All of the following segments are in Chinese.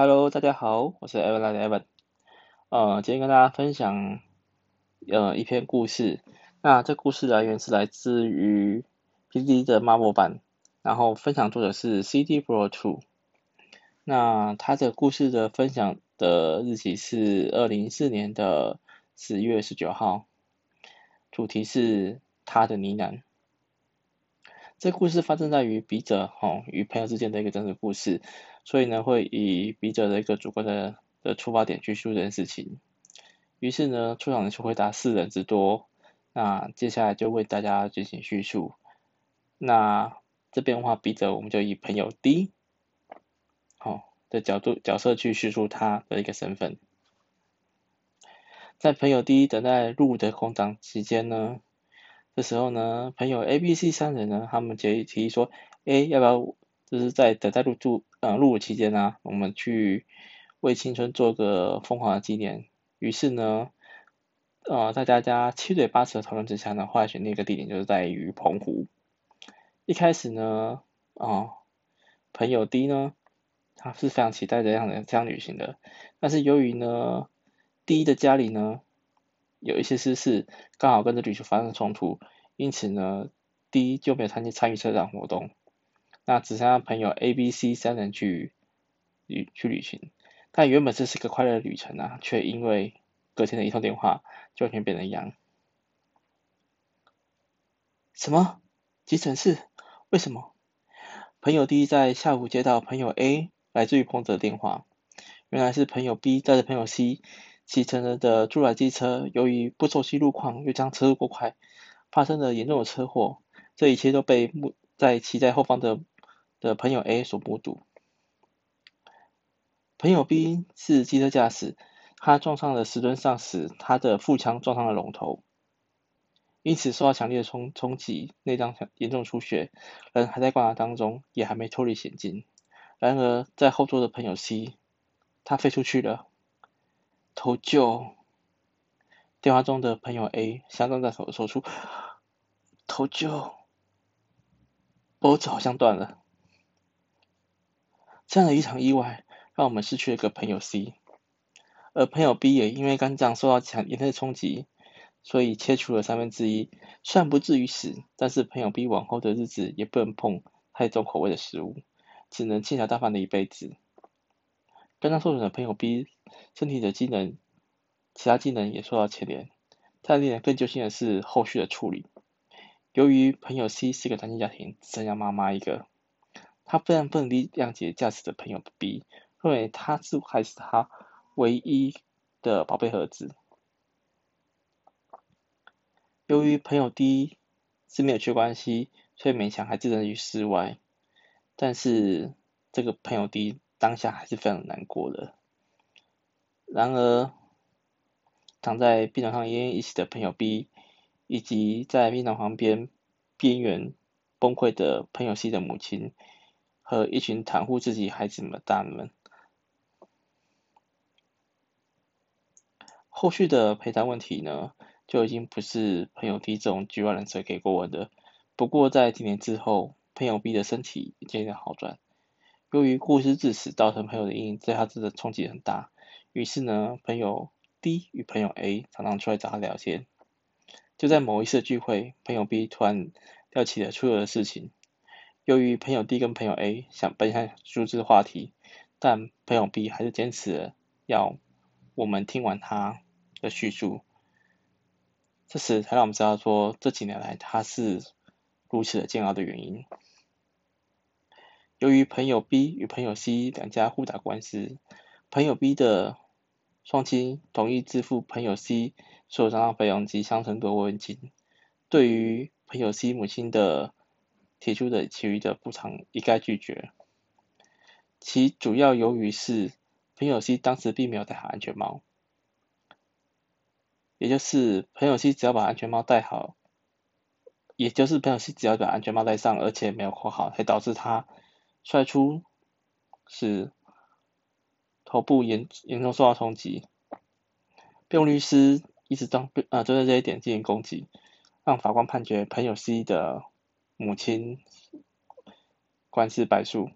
Hello，大家好，我是 Evan 的 Evan。呃，今天跟大家分享呃一篇故事。那这故事来源是来自于 P D 的 Marvel 版，然后分享作者是 CD Pro Two。那他的故事的分享的日期是二零一四年的十月十九号，主题是他的呢喃。这故事发生在于笔者哈与朋友之间的一个真实故事，所以呢会以笔者的一个主观的的出发点去叙述这件事情。于是呢，出场人数会达四人之多。那接下来就为大家进行叙述。那这边的话，笔者我们就以朋友 D 好的角度角色去叙述他的一个身份。在朋友 D 等待入的空档期间呢。这时候呢，朋友 A、B、C 三人呢，他们提提议说，哎，要不要就是在等待入住呃入伍期间呢，我们去为青春做个疯狂的纪念。于是呢，呃，在大家七嘴八舌的讨论之下呢，后来选定一个地点就是在于澎湖。一开始呢，啊、朋友 D 呢，他是非常期待这样的这样旅行的，但是由于呢，D 的家里呢。有一些私事刚好跟这旅行发生冲突，因此呢，D 就没有参加参与车展活动。那只剩下朋友 A、B、C 三人去旅去旅行。但原本这是个快乐的旅程啊，却因为隔天的一通电话，就完全变了样。什么？急诊室？为什么？朋友 D 在下午接到朋友 A 来自于澎湖的电话，原来是朋友 B 带着朋友 C。骑乘着的租来机车，由于不熟悉路况，又将车速过快，发生了严重的车祸。这一切都被目在骑在后方的的朋友 A 所目睹。朋友 B 是机车驾驶，他撞上了石墩上时，他的腹腔撞上了龙头，因此受到强烈的冲冲击，内脏严重出血，人还在观察当中，也还没脱离险境。然而，在后座的朋友 C，他飞出去了。投救！电话中的朋友 A 相当在说说出投救，脖子好像断了。这样的一场意外，让我们失去了一个朋友 C，而朋友 B 也因为肝脏受到强严重的冲击，所以切除了三分之一。虽然不至于死，但是朋友 B 往后的日子也不能碰太重口味的食物，只能轻巧大方的一辈子。肝脏受损的朋友 B，身体的机能，其他机能也受到牵连。但令人更揪心的是后续的处理。由于朋友 C 是个单亲家庭，只剩下妈妈一个，他非常不能理解驾驶的朋友 B，认为他是还是他唯一的宝贝儿子。由于朋友 D 是没有去关系，所以勉强还置身于事外。但是这个朋友 D。当下还是非常难过的。然而，躺在病床上奄奄一息的朋友 B，以及在病床旁边边缘崩溃的朋友 C 的母亲，和一群袒护自己孩子们的大人们，后续的赔偿问题呢，就已经不是朋友 D 这种局外人可以过问的。不过，在几年之后，朋友 B 的身体渐渐好转。由于过失致死造成朋友的阴影，对他真的冲击很大。于是呢，朋友 D 与朋友 A 常常出来找他聊天。就在某一次聚会，朋友 B 突然聊起了出游的事情。由于朋友 D 跟朋友 A 想本想阻止话题，但朋友 B 还是坚持要我们听完他的叙述。这时才让我们知道说，这几年来他是如此的煎熬的原因。由于朋友 B 与朋友 C 两家互打官司，朋友 B 的双亲同意支付朋友 C 所有丧葬费用及相承的慰问金。对于朋友 C 母亲的提出的其余的补偿，一概拒绝。其主要由于是朋友 C 当时并没有戴好安全帽，也就是朋友 C 只要把安全帽戴好，也就是朋友 C 只要把安全帽戴上，而且没有扣好，才导致他。摔出，使头部严严重受到冲击。辩护律师一直当呃针对这一点进行攻击，让法官判决朋友 C 的母亲官司败诉。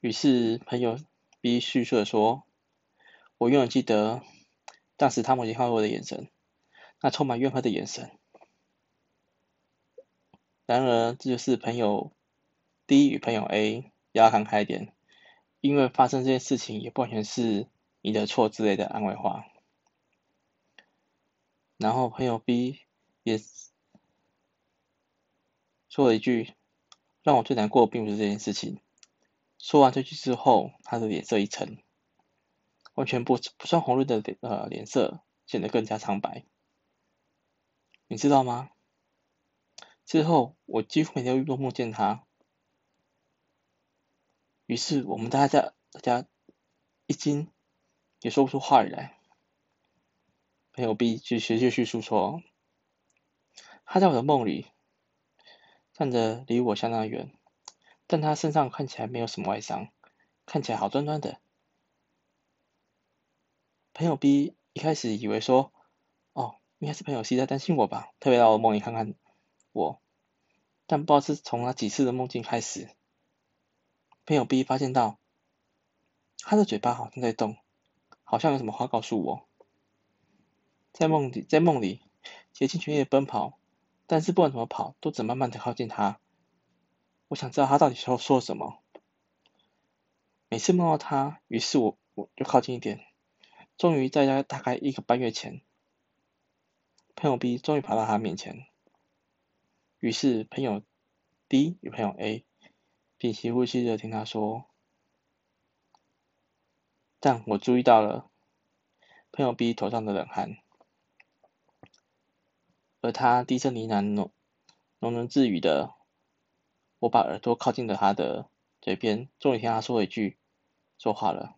于是朋友 B 叙述的说：“我永远记得当时他母亲看我的眼神，那充满怨恨的眼神。然而，这就是朋友 D 与朋友 A 要看开一点，因为发生这件事情也不完全是你的错之类的安慰话。然后朋友 B 也说了一句：“让我最难过并不是这件事情。”说完这句之后，他的脸色一沉，完全不不算红润的脸呃脸色显得更加苍白。你知道吗？之后我几乎每天都梦见他。于是我们大家大家一惊，也说不出话来。朋友 B 继续继续述说，他在我的梦里站着，离我相当远。但他身上看起来没有什么外伤，看起来好端端的。朋友 B 一开始以为说，哦，应该是朋友 C 在担心我吧，特别到我梦里看看我。但不知道是从哪几次的梦境开始，朋友 B 发现到他的嘴巴好像在动，好像有什么话告诉我。在梦里，在梦里竭尽全力的奔跑，但是不管怎么跑，都只慢慢的靠近他。我想知道他到底说说什么。每次梦到他，于是我我就靠近一点。终于在大大概一个半月前，朋友 B 终于跑到他面前。于是朋友 D 与朋友 A 屏息呼吸着听他说。但我注意到了朋友 B 头上的冷汗，而他低声呢喃、喃喃自语的。我把耳朵靠近了他的嘴边，终于听他说了一句：“说话了。”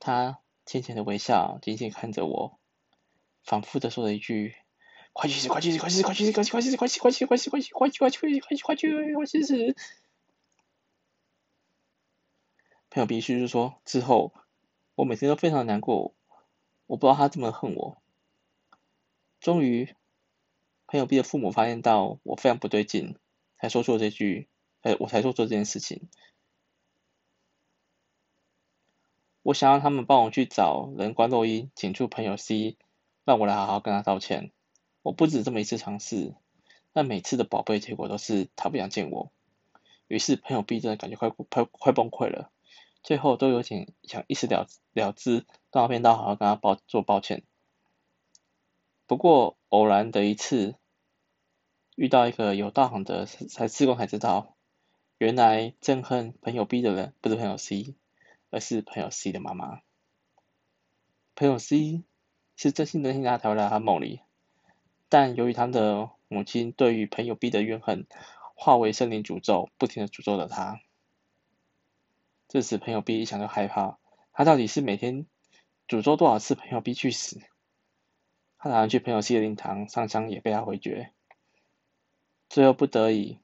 他浅浅的微笑，紧紧看着我，反复的说了一句：“快去死！快去死！快去死！快去死！快去死！快去死！快去死！快去死！快去死！快去快去快去快去快去快去死！”朋友 B 叙述说：“之后我每天都非常难过，我不知道他这么恨我。终于，朋友 B 的父母发现到我非常不对劲，才说出了这句。”哎，我才做做这件事情。我想让他们帮我去找人关录音，请出朋友 C，让我来好好跟他道歉。我不止这么一次尝试，但每次的宝贝结果都是他不想见我。于是朋友 B 真的感觉快快快崩溃了，最后都有点想一死了了之，到那边到好好跟他抱做抱歉。不过偶然的一次遇到一个有道行的才志工才知道。原来憎恨朋友 B 的人不是朋友 C，而是朋友 C 的妈妈。朋友 C 是真心真心的他才会来他梦里，但由于他的母亲对于朋友 B 的怨恨化为森林诅咒，不停的诅咒着他。这时朋友 B 一想就害怕，他到底是每天诅咒多少次朋友 B 去死？他打算去朋友 C 的灵堂上香，也被他回绝。最后不得已，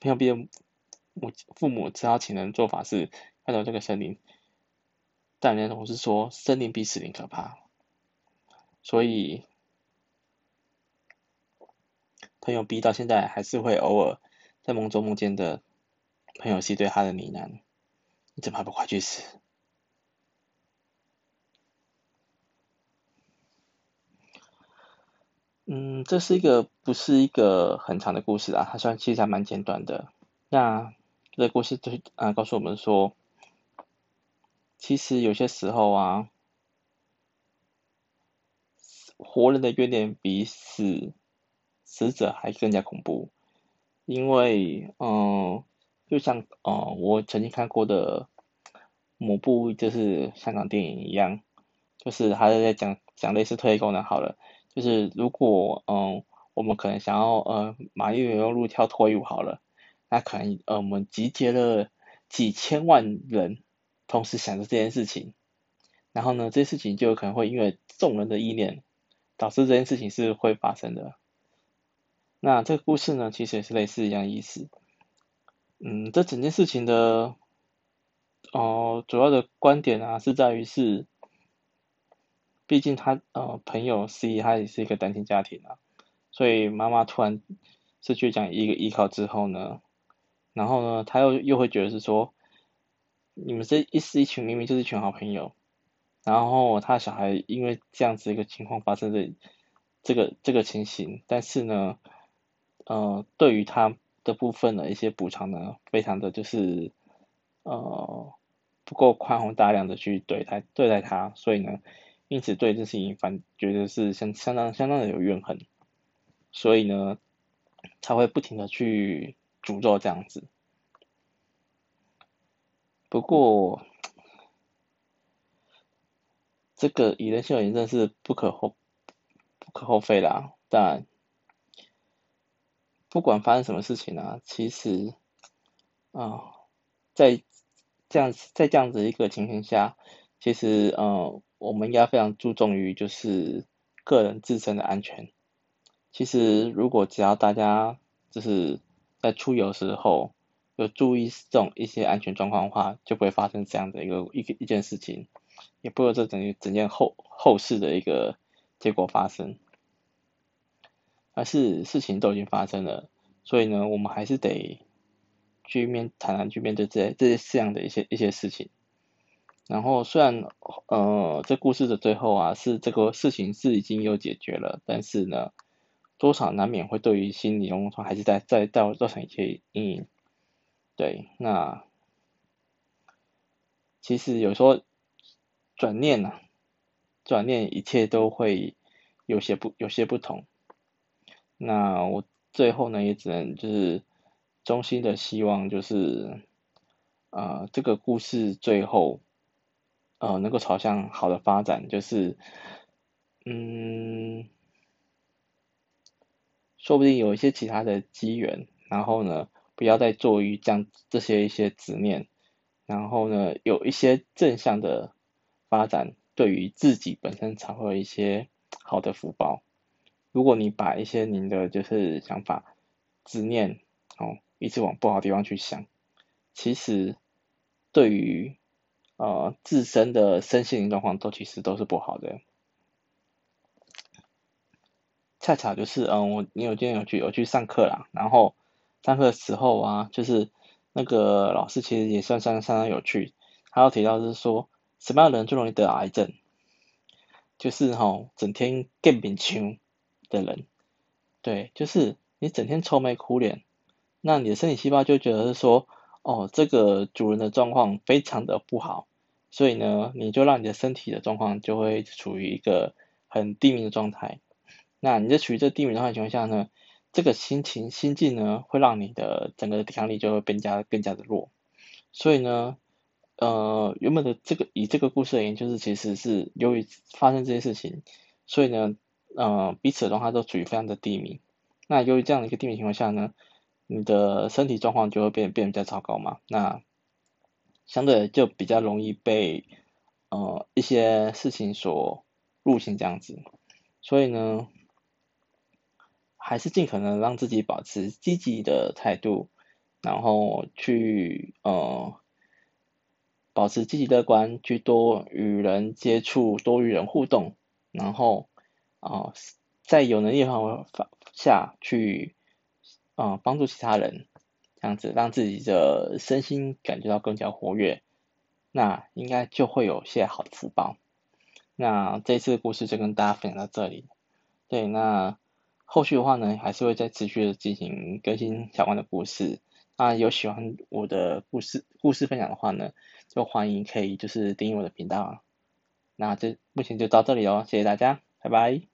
朋友 B 的。母父母只好请人做法事，看到这个森林，但人总是说森林比死灵可怕，所以朋友 B 到现在还是会偶尔在梦中梦见的朋友 C 对他的呢喃：“你怎么还不快去死？”嗯，这是一个不是一个很长的故事啊，它算其实还蛮简短的。那。这个故事就是啊，告诉我们说，其实有些时候啊，活人的怨念比死死者还更加恐怖，因为嗯，就像呃，我曾经看过的某部就是香港电影一样，就是他在讲讲类似特异功能好了，就是如果嗯，我们可能想要呃，玛丽莲梦露跳脱衣舞好了。那可能呃，我们集结了几千万人，同时想着这件事情，然后呢，这件事情就可能会因为众人的意念，导致这件事情是会发生的。那这个故事呢，其实也是类似一样意思。嗯，这整件事情的哦、主要的观点啊，是在于是，毕竟他呃朋友 C 他也是一个单亲家庭啊，所以妈妈突然失去这样一个依靠之后呢。然后呢，他又又会觉得是说，你们这一是一群明明就是一群好朋友，然后他小孩因为这样子一个情况发生的这个这个情形，但是呢，呃，对于他的部分的一些补偿呢，非常的就是呃不够宽宏大量的去对待对待他，所以呢，因此对这事情反觉得是相相当相当的有怨恨，所以呢，他会不停的去诅咒这样子。不过，这个以人性为本真是不可厚不可厚非啦。但不管发生什么事情啊，其实啊、在这样在这样子一个情形下，其实呃，我们应该非常注重于就是个人自身的安全。其实如果只要大家就是在出游时候，有注意这种一些安全状况的话，就不会发生这样的一个一个一件事情，也不会有这整整件后后事的一个结果发生。而是事情都已经发生了，所以呢，我们还是得去面坦然去面对这这些这样的一些一些事情。然后虽然呃这故事的最后啊是这个事情是已经有解决了，但是呢，多少难免会对于心理状况还是在在造造成一些阴影。对，那其实有时候转念呐、啊，转念一切都会有些不有些不同。那我最后呢，也只能就是衷心的希望，就是呃这个故事最后呃能够朝向好的发展，就是嗯，说不定有一些其他的机缘，然后呢。不要再做于这样这些一些执念，然后呢，有一些正向的发展，对于自己本身才会有一些好的福报。如果你把一些您的就是想法、执念，哦，一直往不好的地方去想，其实对于呃自身的身心灵状况都其实都是不好的。恰巧就是嗯，我你有今天有去有去上课啦，然后。上课的时候啊，就是那个老师其实也算相相当有趣，他要提到就是说，什么样的人最容易得癌症？就是哈、哦，整天见面笑的人，对，就是你整天愁眉苦脸，那你的身体细胞就觉得是说，哦，这个主人的状况非常的不好，所以呢，你就让你的身体的状况就会处于一个很低迷的状态。那你在处于这低迷状态情况下呢，这个心情心境呢，会让你的整个抵抗力就会更加更加的弱。所以呢，呃，原本的这个以这个故事而言，就是其实是由于发生这些事情，所以呢，呃，彼此的状态都处于非常的低迷。那由于这样的一个低迷情况下呢，你的身体状况就会变变得比较糟糕嘛。那相对就比较容易被呃一些事情所入侵这样子。所以呢。还是尽可能让自己保持积极的态度，然后去呃保持积极乐观，去多与人接触，多与人互动，然后啊、在有能力的范围下去啊、呃、帮助其他人，这样子让自己的身心感觉到更加活跃，那应该就会有些好的福报。那这次的故事就跟大家分享到这里，对，那。后续的话呢，还是会再持续的进行更新相关的故事。那有喜欢我的故事故事分享的话呢，就欢迎可以就是订阅我的频道。那这目前就到这里哦，谢谢大家，拜拜。